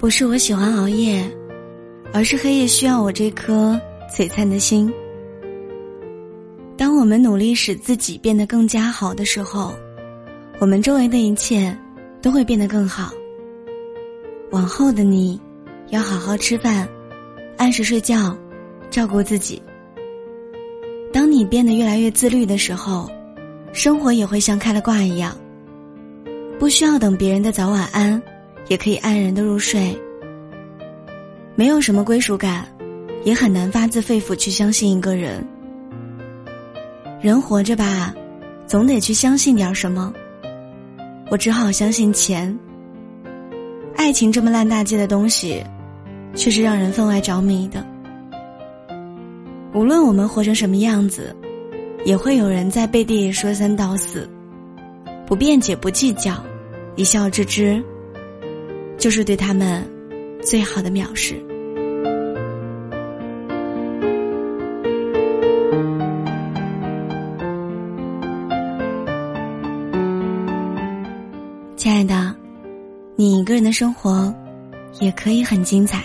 不是我喜欢熬夜，而是黑夜需要我这颗璀璨的心。当我们努力使自己变得更加好的时候，我们周围的一切都会变得更好。往后的你，要好好吃饭，按时睡觉，照顾自己。当你变得越来越自律的时候，生活也会像开了挂一样，不需要等别人的早晚安。也可以安然的入睡。没有什么归属感，也很难发自肺腑去相信一个人。人活着吧，总得去相信点什么。我只好相信钱。爱情这么烂大街的东西，却是让人分外着迷的。无论我们活成什么样子，也会有人在背地里说三道四，不辩解，不计较，一笑置之。就是对他们最好的藐视。亲爱的，你一个人的生活也可以很精彩。